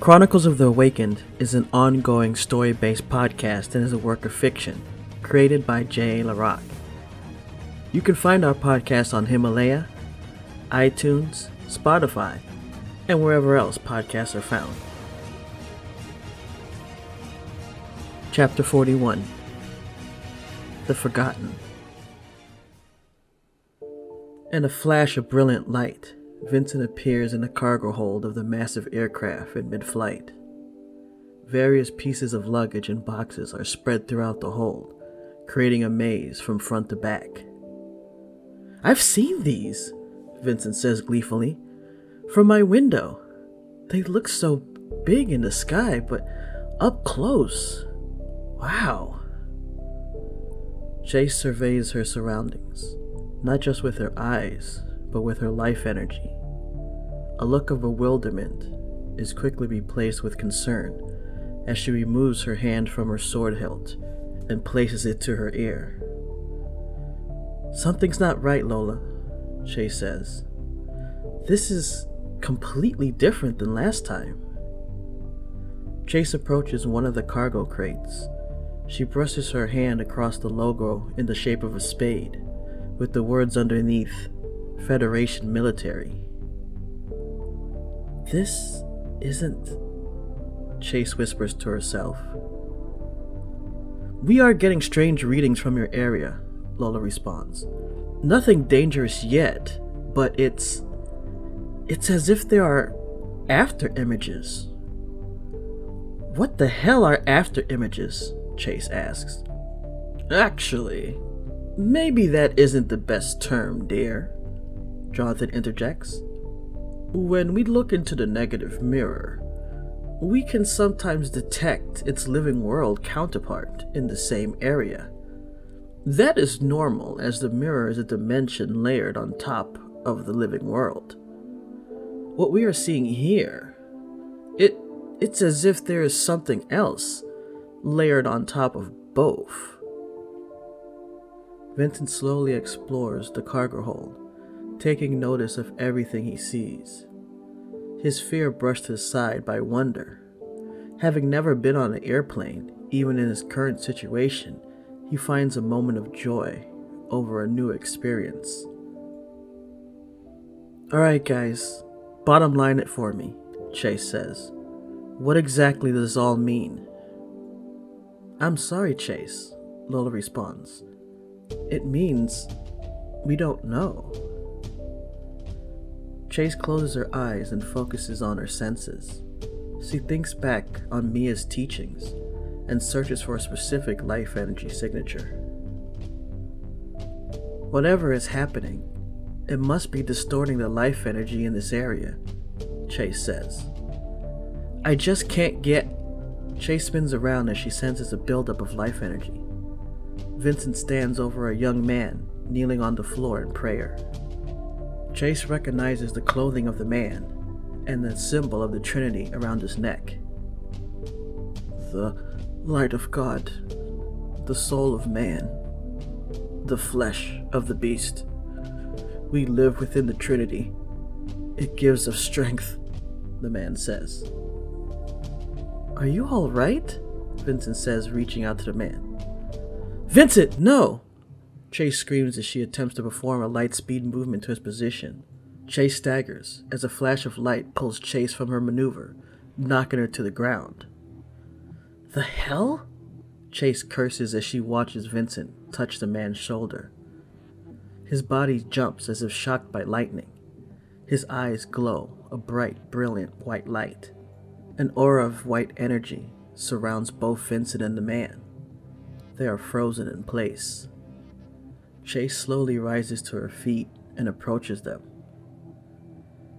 Chronicles of the Awakened is an ongoing story based podcast and is a work of fiction created by Jay LaRock. You can find our podcast on Himalaya, iTunes, Spotify, and wherever else podcasts are found. Chapter 41 The Forgotten. In a flash of brilliant light, Vincent appears in the cargo hold of the massive aircraft in mid flight. Various pieces of luggage and boxes are spread throughout the hold, creating a maze from front to back. I've seen these, Vincent says gleefully. From my window. They look so big in the sky, but up close. Wow. Chase surveys her surroundings, not just with her eyes, but with her life energy. A look of bewilderment is quickly replaced with concern as she removes her hand from her sword hilt and places it to her ear. Something's not right, Lola, Chase says. This is completely different than last time. Chase approaches one of the cargo crates. She brushes her hand across the logo in the shape of a spade, with the words underneath Federation Military. This isn't. Chase whispers to herself. We are getting strange readings from your area, Lola responds. Nothing dangerous yet, but it's. It's as if there are after images. What the hell are after images? Chase asks. Actually, maybe that isn't the best term, dear. Jonathan interjects. When we look into the negative mirror, we can sometimes detect its living world counterpart in the same area. That is normal as the mirror is a dimension layered on top of the living world. What we are seeing here, it it's as if there is something else layered on top of both. Vincent slowly explores the cargo hold taking notice of everything he sees. His fear brushed aside by wonder. Having never been on an airplane, even in his current situation, he finds a moment of joy over a new experience. Alright, guys, bottom line it for me, Chase says. What exactly does this all mean? I'm sorry, Chase, Lola responds. It means we don't know. Chase closes her eyes and focuses on her senses. She thinks back on Mia's teachings and searches for a specific life energy signature. Whatever is happening, it must be distorting the life energy in this area, Chase says. I just can't get. Chase spins around as she senses a buildup of life energy. Vincent stands over a young man kneeling on the floor in prayer. Chase recognizes the clothing of the man and the symbol of the Trinity around his neck. The light of God, the soul of man, the flesh of the beast. We live within the Trinity. It gives us strength, the man says. Are you alright? Vincent says, reaching out to the man. Vincent, no! Chase screams as she attempts to perform a light speed movement to his position. Chase staggers as a flash of light pulls Chase from her maneuver, knocking her to the ground. The hell? Chase curses as she watches Vincent touch the man's shoulder. His body jumps as if shocked by lightning. His eyes glow a bright, brilliant white light. An aura of white energy surrounds both Vincent and the man. They are frozen in place. Chase slowly rises to her feet and approaches them.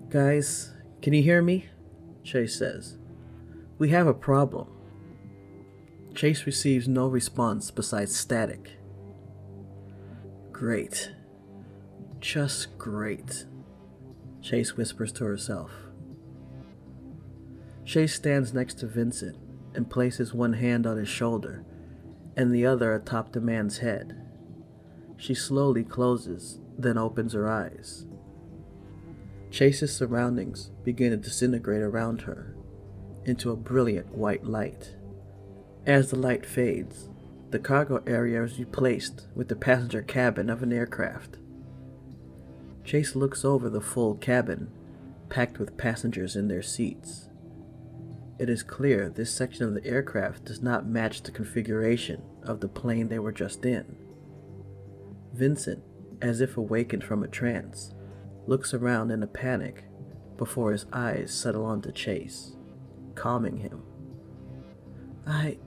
Guys, can you hear me? Chase says. We have a problem. Chase receives no response besides static. Great. Just great. Chase whispers to herself. Chase stands next to Vincent and places one hand on his shoulder and the other atop the man's head. She slowly closes, then opens her eyes. Chase's surroundings begin to disintegrate around her, into a brilliant white light. As the light fades, the cargo area is replaced with the passenger cabin of an aircraft. Chase looks over the full cabin, packed with passengers in their seats. It is clear this section of the aircraft does not match the configuration of the plane they were just in. Vincent, as if awakened from a trance, looks around in a panic before his eyes settle onto Chase, calming him. I.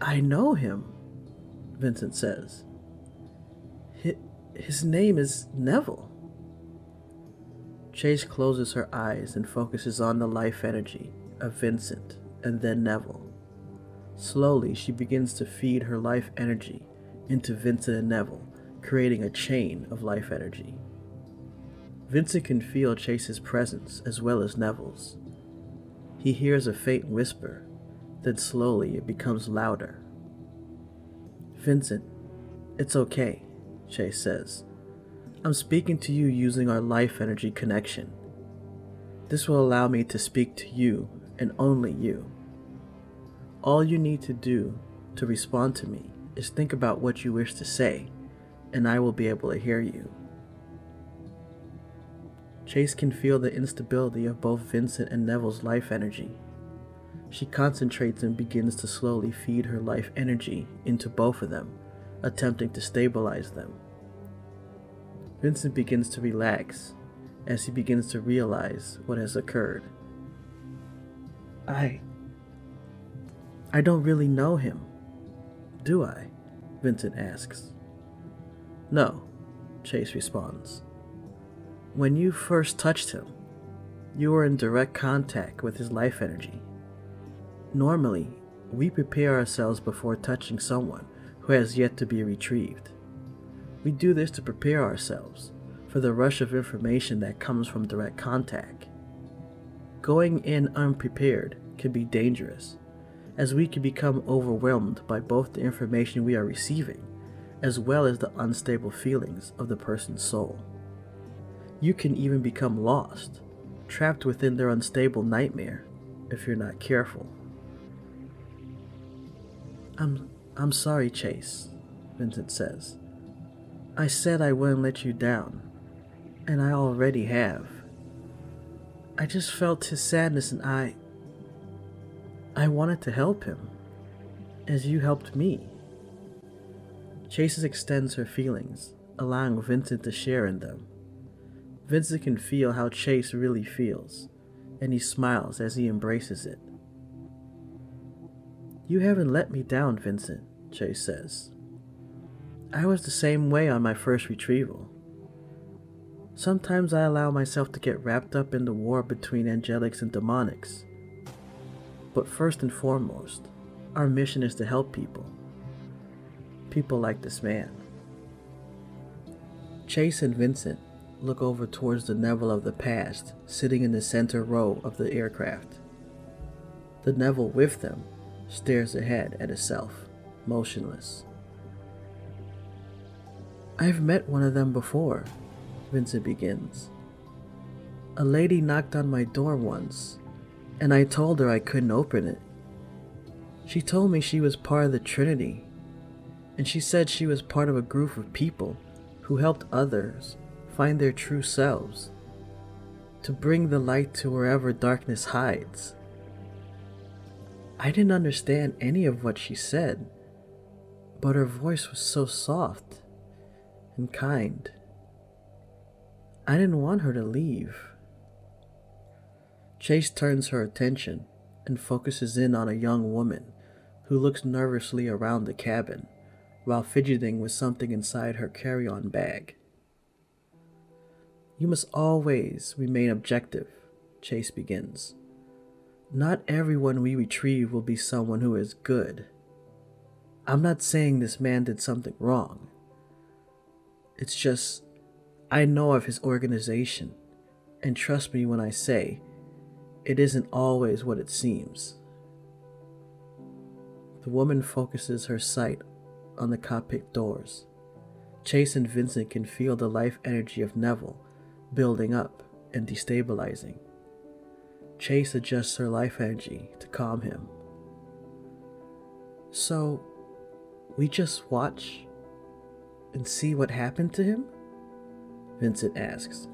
I know him, Vincent says. His, his name is Neville. Chase closes her eyes and focuses on the life energy of Vincent and then Neville. Slowly, she begins to feed her life energy into Vincent and Neville, creating a chain of life energy. Vincent can feel Chase's presence as well as Neville's. He hears a faint whisper, then slowly it becomes louder. Vincent, it's okay, Chase says. I'm speaking to you using our life energy connection. This will allow me to speak to you and only you. All you need to do to respond to me is think about what you wish to say, and I will be able to hear you. Chase can feel the instability of both Vincent and Neville's life energy. She concentrates and begins to slowly feed her life energy into both of them, attempting to stabilize them. Vincent begins to relax as he begins to realize what has occurred. I. I don't really know him, do I? Vincent asks. No, Chase responds. When you first touched him, you were in direct contact with his life energy. Normally, we prepare ourselves before touching someone who has yet to be retrieved. We do this to prepare ourselves for the rush of information that comes from direct contact. Going in unprepared can be dangerous, as we can become overwhelmed by both the information we are receiving as well as the unstable feelings of the person's soul. You can even become lost, trapped within their unstable nightmare if you're not careful. I'm I'm sorry, Chase, Vincent says. I said I wouldn't let you down, and I already have. I just felt his sadness and I I wanted to help him as you helped me. Chase extends her feelings, allowing Vincent to share in them. Vincent can feel how Chase really feels, and he smiles as he embraces it. You haven't let me down, Vincent, Chase says. I was the same way on my first retrieval. Sometimes I allow myself to get wrapped up in the war between angelics and demonics. But first and foremost, our mission is to help people. People like this man. Chase and Vincent look over towards the Neville of the past, sitting in the center row of the aircraft. The Neville with them stares ahead at itself, motionless. I've met one of them before, Vincent begins. A lady knocked on my door once, and I told her I couldn't open it. She told me she was part of the Trinity, and she said she was part of a group of people who helped others find their true selves, to bring the light to wherever darkness hides. I didn't understand any of what she said, but her voice was so soft and kind. I didn't want her to leave. Chase turns her attention and focuses in on a young woman who looks nervously around the cabin while fidgeting with something inside her carry on bag. You must always remain objective, Chase begins. Not everyone we retrieve will be someone who is good. I'm not saying this man did something wrong. It's just, I know of his organization, and trust me when I say, it isn't always what it seems. The woman focuses her sight on the cockpit doors. Chase and Vincent can feel the life energy of Neville building up and destabilizing. Chase adjusts her life energy to calm him. So, we just watch and see what happened to him? Vincent asks.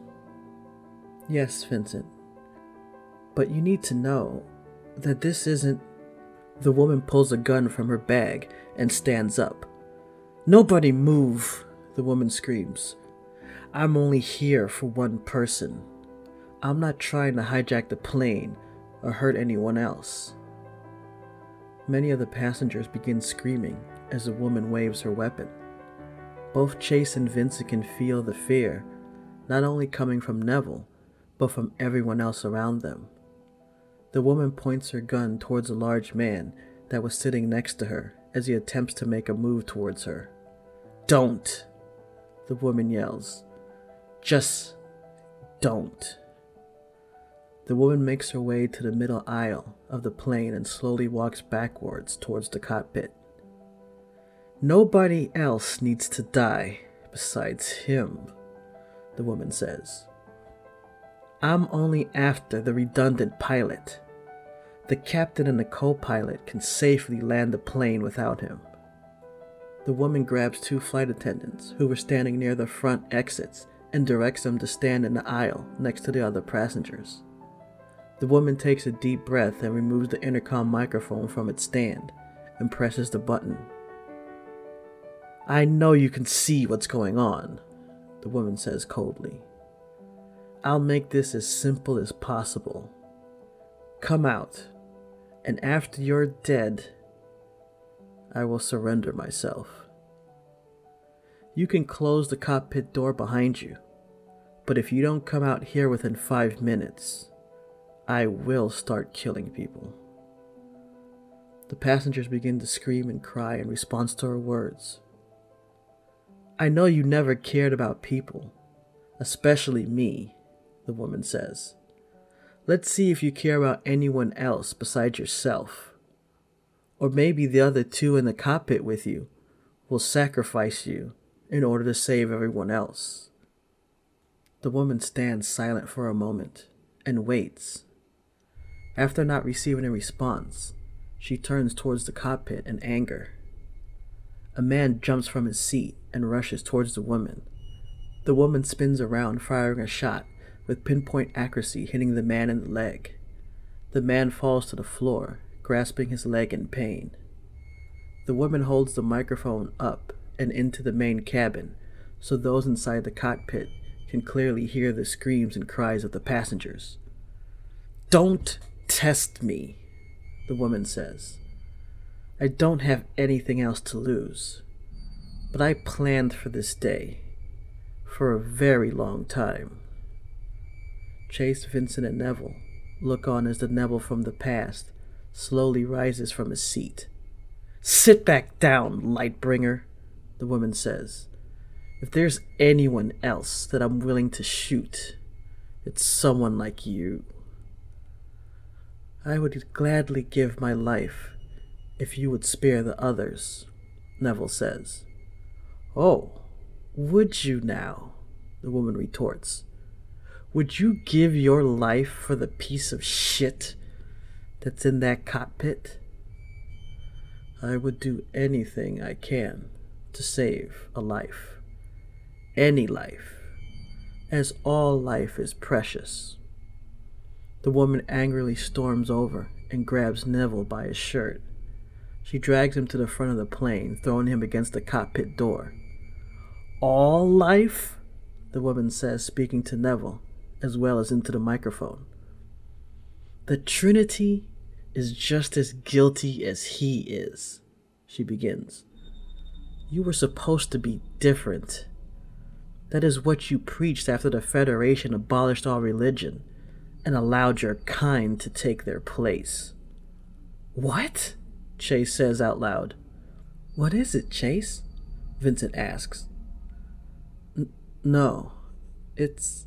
Yes, Vincent. But you need to know that this isn't. The woman pulls a gun from her bag and stands up. Nobody move, the woman screams. I'm only here for one person. I'm not trying to hijack the plane or hurt anyone else. Many of the passengers begin screaming as the woman waves her weapon. Both Chase and Vincent can feel the fear, not only coming from Neville, but from everyone else around them. The woman points her gun towards a large man that was sitting next to her as he attempts to make a move towards her. Don't! The woman yells. Just don't. The woman makes her way to the middle aisle of the plane and slowly walks backwards towards the cockpit. Nobody else needs to die besides him, the woman says. I'm only after the redundant pilot. The captain and the co pilot can safely land the plane without him. The woman grabs two flight attendants who were standing near the front exits and directs them to stand in the aisle next to the other passengers. The woman takes a deep breath and removes the intercom microphone from its stand and presses the button. I know you can see what's going on, the woman says coldly. I'll make this as simple as possible. Come out, and after you're dead, I will surrender myself. You can close the cockpit door behind you, but if you don't come out here within five minutes, I will start killing people. The passengers begin to scream and cry in response to her words. I know you never cared about people, especially me, the woman says. Let's see if you care about anyone else besides yourself. Or maybe the other two in the cockpit with you will sacrifice you in order to save everyone else. The woman stands silent for a moment and waits. After not receiving a response, she turns towards the cockpit in anger. A man jumps from his seat and rushes towards the woman. The woman spins around, firing a shot with pinpoint accuracy hitting the man in the leg. The man falls to the floor, grasping his leg in pain. The woman holds the microphone up and into the main cabin so those inside the cockpit can clearly hear the screams and cries of the passengers. Don't test me, the woman says. I don't have anything else to lose, but I planned for this day for a very long time. Chase, Vincent, and Neville look on as the Neville from the past slowly rises from his seat. Sit back down, Lightbringer, the woman says. If there's anyone else that I'm willing to shoot, it's someone like you. I would gladly give my life if you would spare the others, Neville says. Oh, would you now? The woman retorts. Would you give your life for the piece of shit that's in that cockpit? I would do anything I can to save a life. Any life, as all life is precious. The woman angrily storms over and grabs Neville by his shirt. She drags him to the front of the plane, throwing him against the cockpit door. All life? The woman says, speaking to Neville as well as into the microphone. The Trinity is just as guilty as he is, she begins. You were supposed to be different. That is what you preached after the Federation abolished all religion and allowed your kind to take their place. What? Chase says out loud. What is it, Chase? Vincent asks. no, it's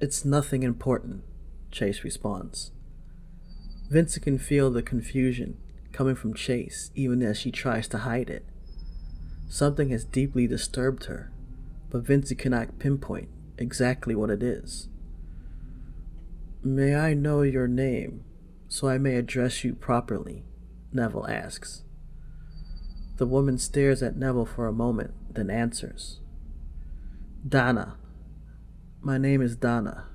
it's nothing important, Chase responds. Vincent can feel the confusion coming from Chase even as she tries to hide it. Something has deeply disturbed her, but Vincent cannot pinpoint exactly what it is. May I know your name so I may address you properly? Neville asks. The woman stares at Neville for a moment, then answers. Donna. My name is Donna.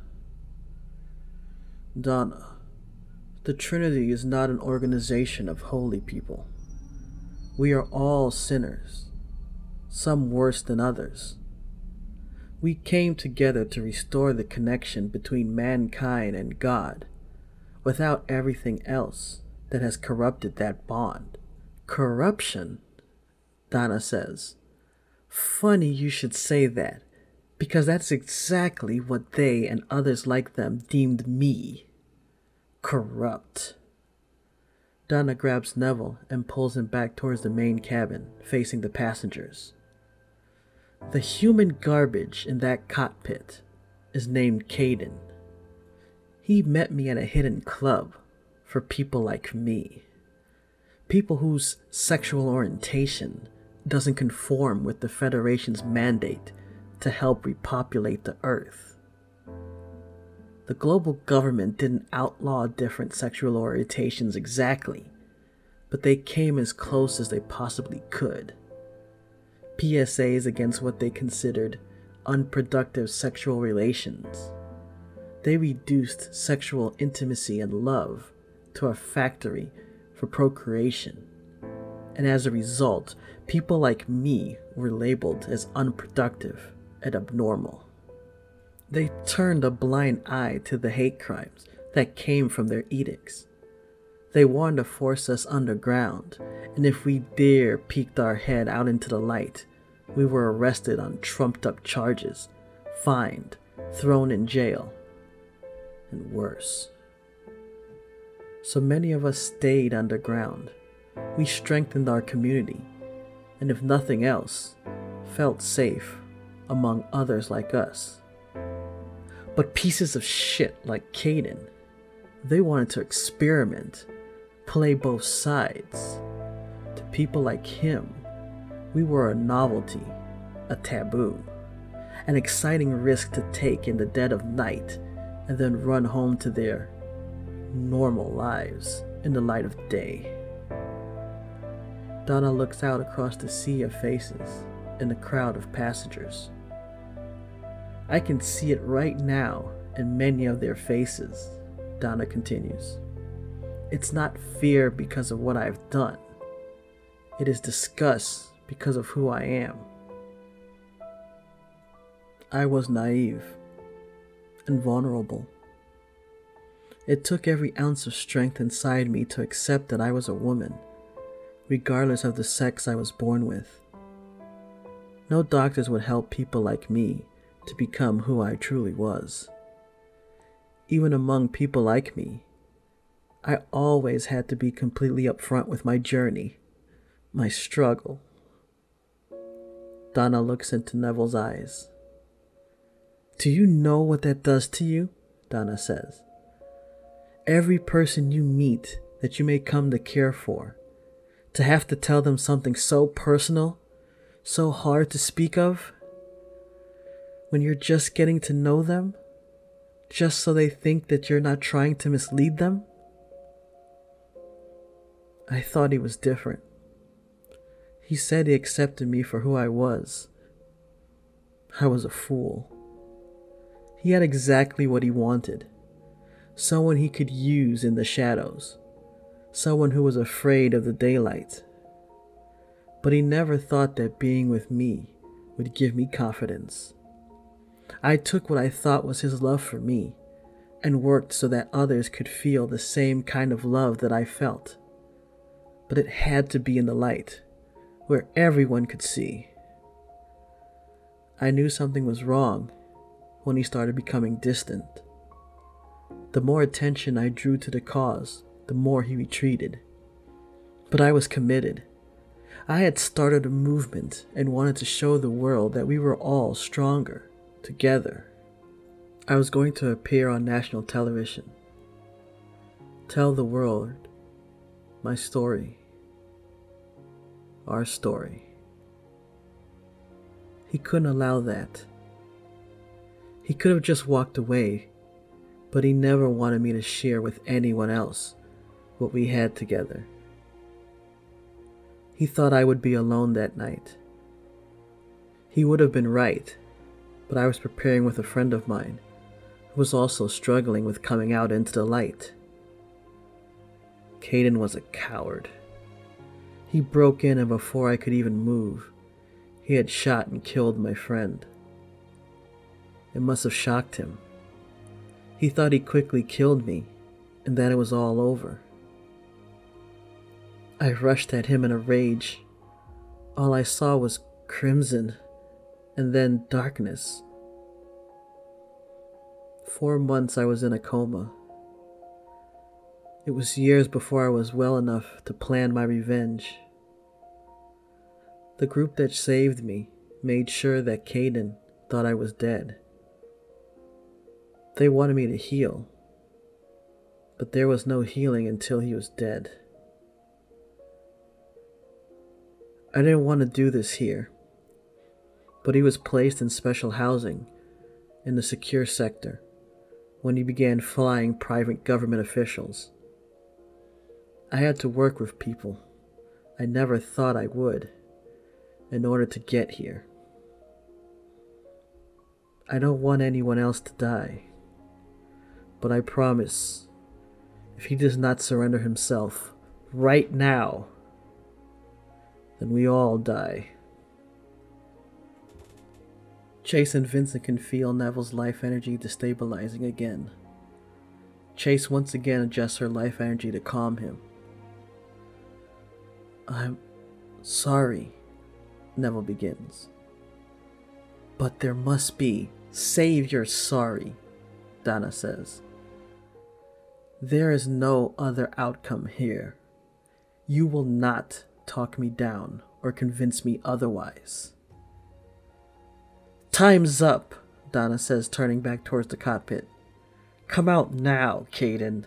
Donna. The Trinity is not an organization of holy people. We are all sinners, some worse than others. We came together to restore the connection between mankind and God without everything else that has corrupted that bond. Corruption? Donna says. Funny you should say that, because that's exactly what they and others like them deemed me. Corrupt. Donna grabs Neville and pulls him back towards the main cabin, facing the passengers. The human garbage in that cockpit is named Caden. He met me at a hidden club for people like me. People whose sexual orientation doesn't conform with the Federation's mandate to help repopulate the Earth. The global government didn't outlaw different sexual orientations exactly, but they came as close as they possibly could. PSAs against what they considered unproductive sexual relations. They reduced sexual intimacy and love to a factory for procreation. And as a result, people like me were labeled as unproductive and abnormal. They turned a blind eye to the hate crimes that came from their edicts. They wanted to force us underground, and if we dare peeked our head out into the light, we were arrested on trumped up charges, fined, thrown in jail, and worse. So many of us stayed underground. We strengthened our community, and if nothing else, felt safe among others like us. But pieces of shit like Caden, they wanted to experiment, play both sides. To people like him, we were a novelty, a taboo, an exciting risk to take in the dead of night and then run home to their normal lives in the light of day. Donna looks out across the sea of faces in the crowd of passengers. I can see it right now in many of their faces, Donna continues. It's not fear because of what I've done, it is disgust because of who I am. I was naive and vulnerable. It took every ounce of strength inside me to accept that I was a woman, regardless of the sex I was born with. No doctors would help people like me to become who I truly was. Even among people like me, I always had to be completely upfront with my journey, my struggle. Donna looks into Neville's eyes. Do you know what that does to you? Donna says. Every person you meet that you may come to care for, to have to tell them something so personal, so hard to speak of, when you're just getting to know them, just so they think that you're not trying to mislead them? I thought he was different. He said he accepted me for who I was. I was a fool. He had exactly what he wanted someone he could use in the shadows, someone who was afraid of the daylight. But he never thought that being with me would give me confidence. I took what I thought was his love for me and worked so that others could feel the same kind of love that I felt. But it had to be in the light, where everyone could see. I knew something was wrong when he started becoming distant. The more attention I drew to the cause, the more he retreated. But I was committed. I had started a movement and wanted to show the world that we were all stronger together. I was going to appear on national television. Tell the world my story, our story. He couldn't allow that. He could have just walked away, but he never wanted me to share with anyone else what we had together. He thought I would be alone that night. He would have been right, but I was preparing with a friend of mine who was also struggling with coming out into the light. Caden was a coward. He broke in, and before I could even move, he had shot and killed my friend. It must have shocked him. He thought he quickly killed me, and that it was all over. I rushed at him in a rage. All I saw was crimson and then darkness. Four months I was in a coma. It was years before I was well enough to plan my revenge. The group that saved me made sure that Caden thought I was dead. They wanted me to heal, but there was no healing until he was dead. I didn't want to do this here, but he was placed in special housing in the secure sector when he began flying private government officials. I had to work with people I never thought I would in order to get here. I don't want anyone else to die, but I promise if he does not surrender himself right now, then we all die. Chase and Vincent can feel Neville's life energy destabilizing again. Chase once again adjusts her life energy to calm him. I'm sorry, Neville begins. But there must be. Save your sorry, Donna says. There is no other outcome here. You will not talk me down or convince me otherwise. Time's up, Donna says, turning back towards the cockpit. Come out now, Caden.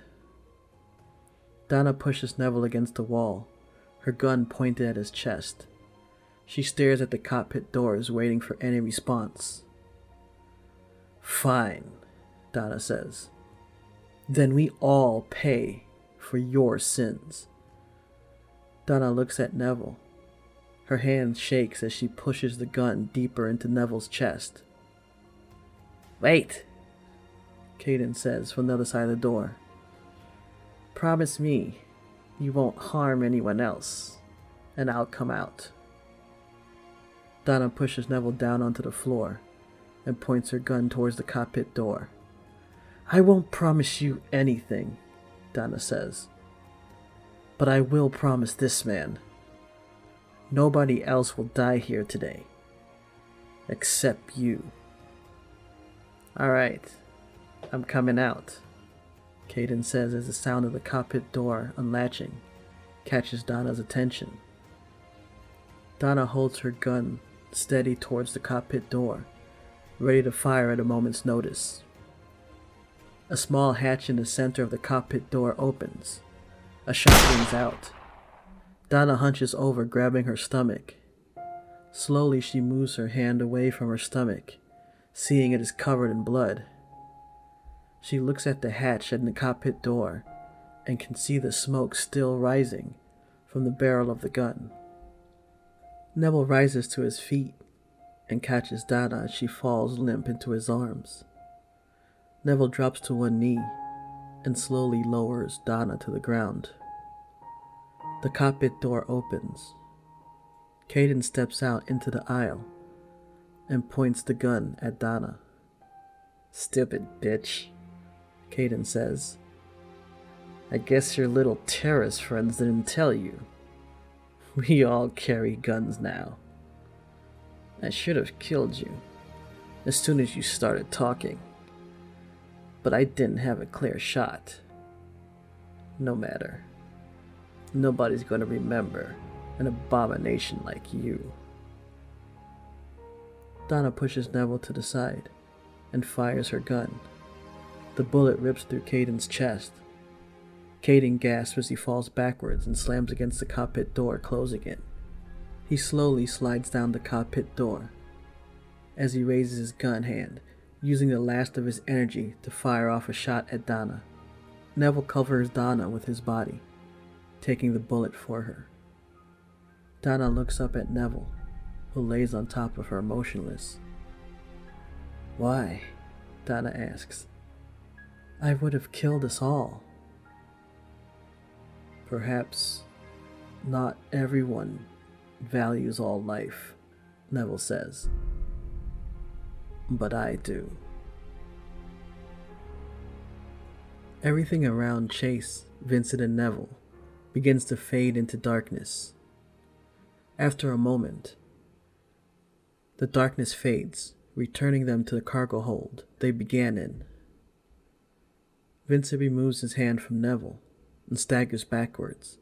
Donna pushes Neville against the wall, her gun pointed at his chest. She stares at the cockpit doors, waiting for any response. Fine, Donna says. Then we all pay for your sins. Donna looks at Neville. Her hand shakes as she pushes the gun deeper into Neville's chest. Wait, Caden says from the other side of the door. Promise me you won't harm anyone else, and I'll come out. Donna pushes Neville down onto the floor and points her gun towards the cockpit door. I won't promise you anything, Donna says. But I will promise this man Nobody else will die here today. Except you. Alright, I'm coming out, Caden says as the sound of the cockpit door unlatching catches Donna's attention. Donna holds her gun steady towards the cockpit door, ready to fire at a moment's notice. A small hatch in the center of the cockpit door opens. A shot rings out. Donna hunches over, grabbing her stomach. Slowly, she moves her hand away from her stomach, seeing it is covered in blood. She looks at the hatch in the cockpit door and can see the smoke still rising from the barrel of the gun. Neville rises to his feet and catches Donna as she falls limp into his arms. Neville drops to one knee and slowly lowers Donna to the ground. The cockpit door opens. Caden steps out into the aisle and points the gun at Donna. Stupid bitch, Caden says. I guess your little terrorist friends didn't tell you. We all carry guns now. I should have killed you as soon as you started talking, but I didn't have a clear shot. No matter. Nobody's going to remember an abomination like you. Donna pushes Neville to the side and fires her gun. The bullet rips through Caden's chest. Caden gasps as he falls backwards and slams against the cockpit door, closing it. He slowly slides down the cockpit door. As he raises his gun hand, using the last of his energy to fire off a shot at Donna. Neville covers Donna with his body, taking the bullet for her. Donna looks up at Neville, who lays on top of her motionless. Why? Donna asks. I would have killed us all. Perhaps not everyone values all life, Neville says. But I do. Everything around Chase, Vincent, and Neville begins to fade into darkness. After a moment, the darkness fades, returning them to the cargo hold they began in. Vincent removes his hand from Neville and staggers backwards.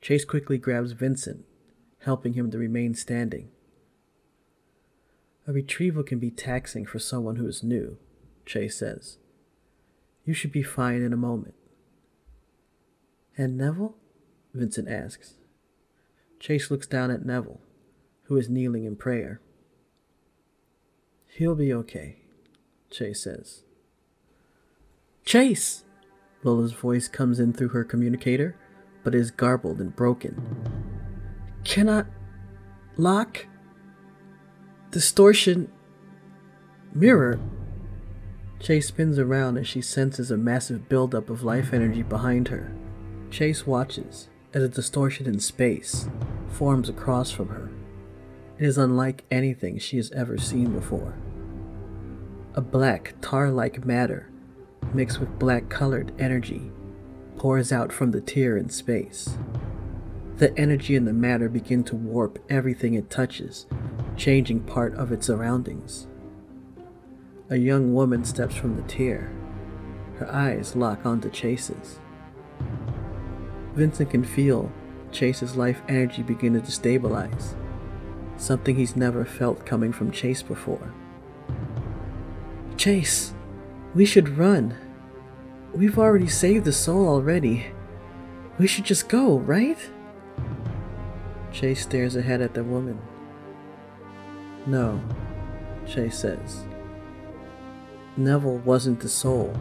Chase quickly grabs Vincent, helping him to remain standing. A retrieval can be taxing for someone who is new, Chase says. You should be fine in a moment. And Neville? Vincent asks. Chase looks down at Neville, who is kneeling in prayer. He'll be okay, Chase says. Chase! Lola's voice comes in through her communicator, but is garbled and broken. Cannot lock? Distortion. Mirror. Chase spins around as she senses a massive buildup of life energy behind her. Chase watches as a distortion in space forms across from her. It is unlike anything she has ever seen before. A black, tar like matter, mixed with black colored energy, pours out from the tear in space. The energy and the matter begin to warp everything it touches, changing part of its surroundings. A young woman steps from the tear. Her eyes lock onto Chase's. Vincent can feel Chase's life energy begin to destabilize, something he's never felt coming from Chase before. Chase, we should run. We've already saved the soul already. We should just go, right? Chase stares ahead at the woman. No, Chase says. Neville wasn't the soul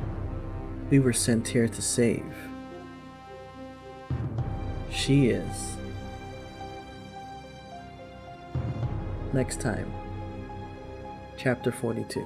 we were sent here to save. She is. Next time, Chapter 42.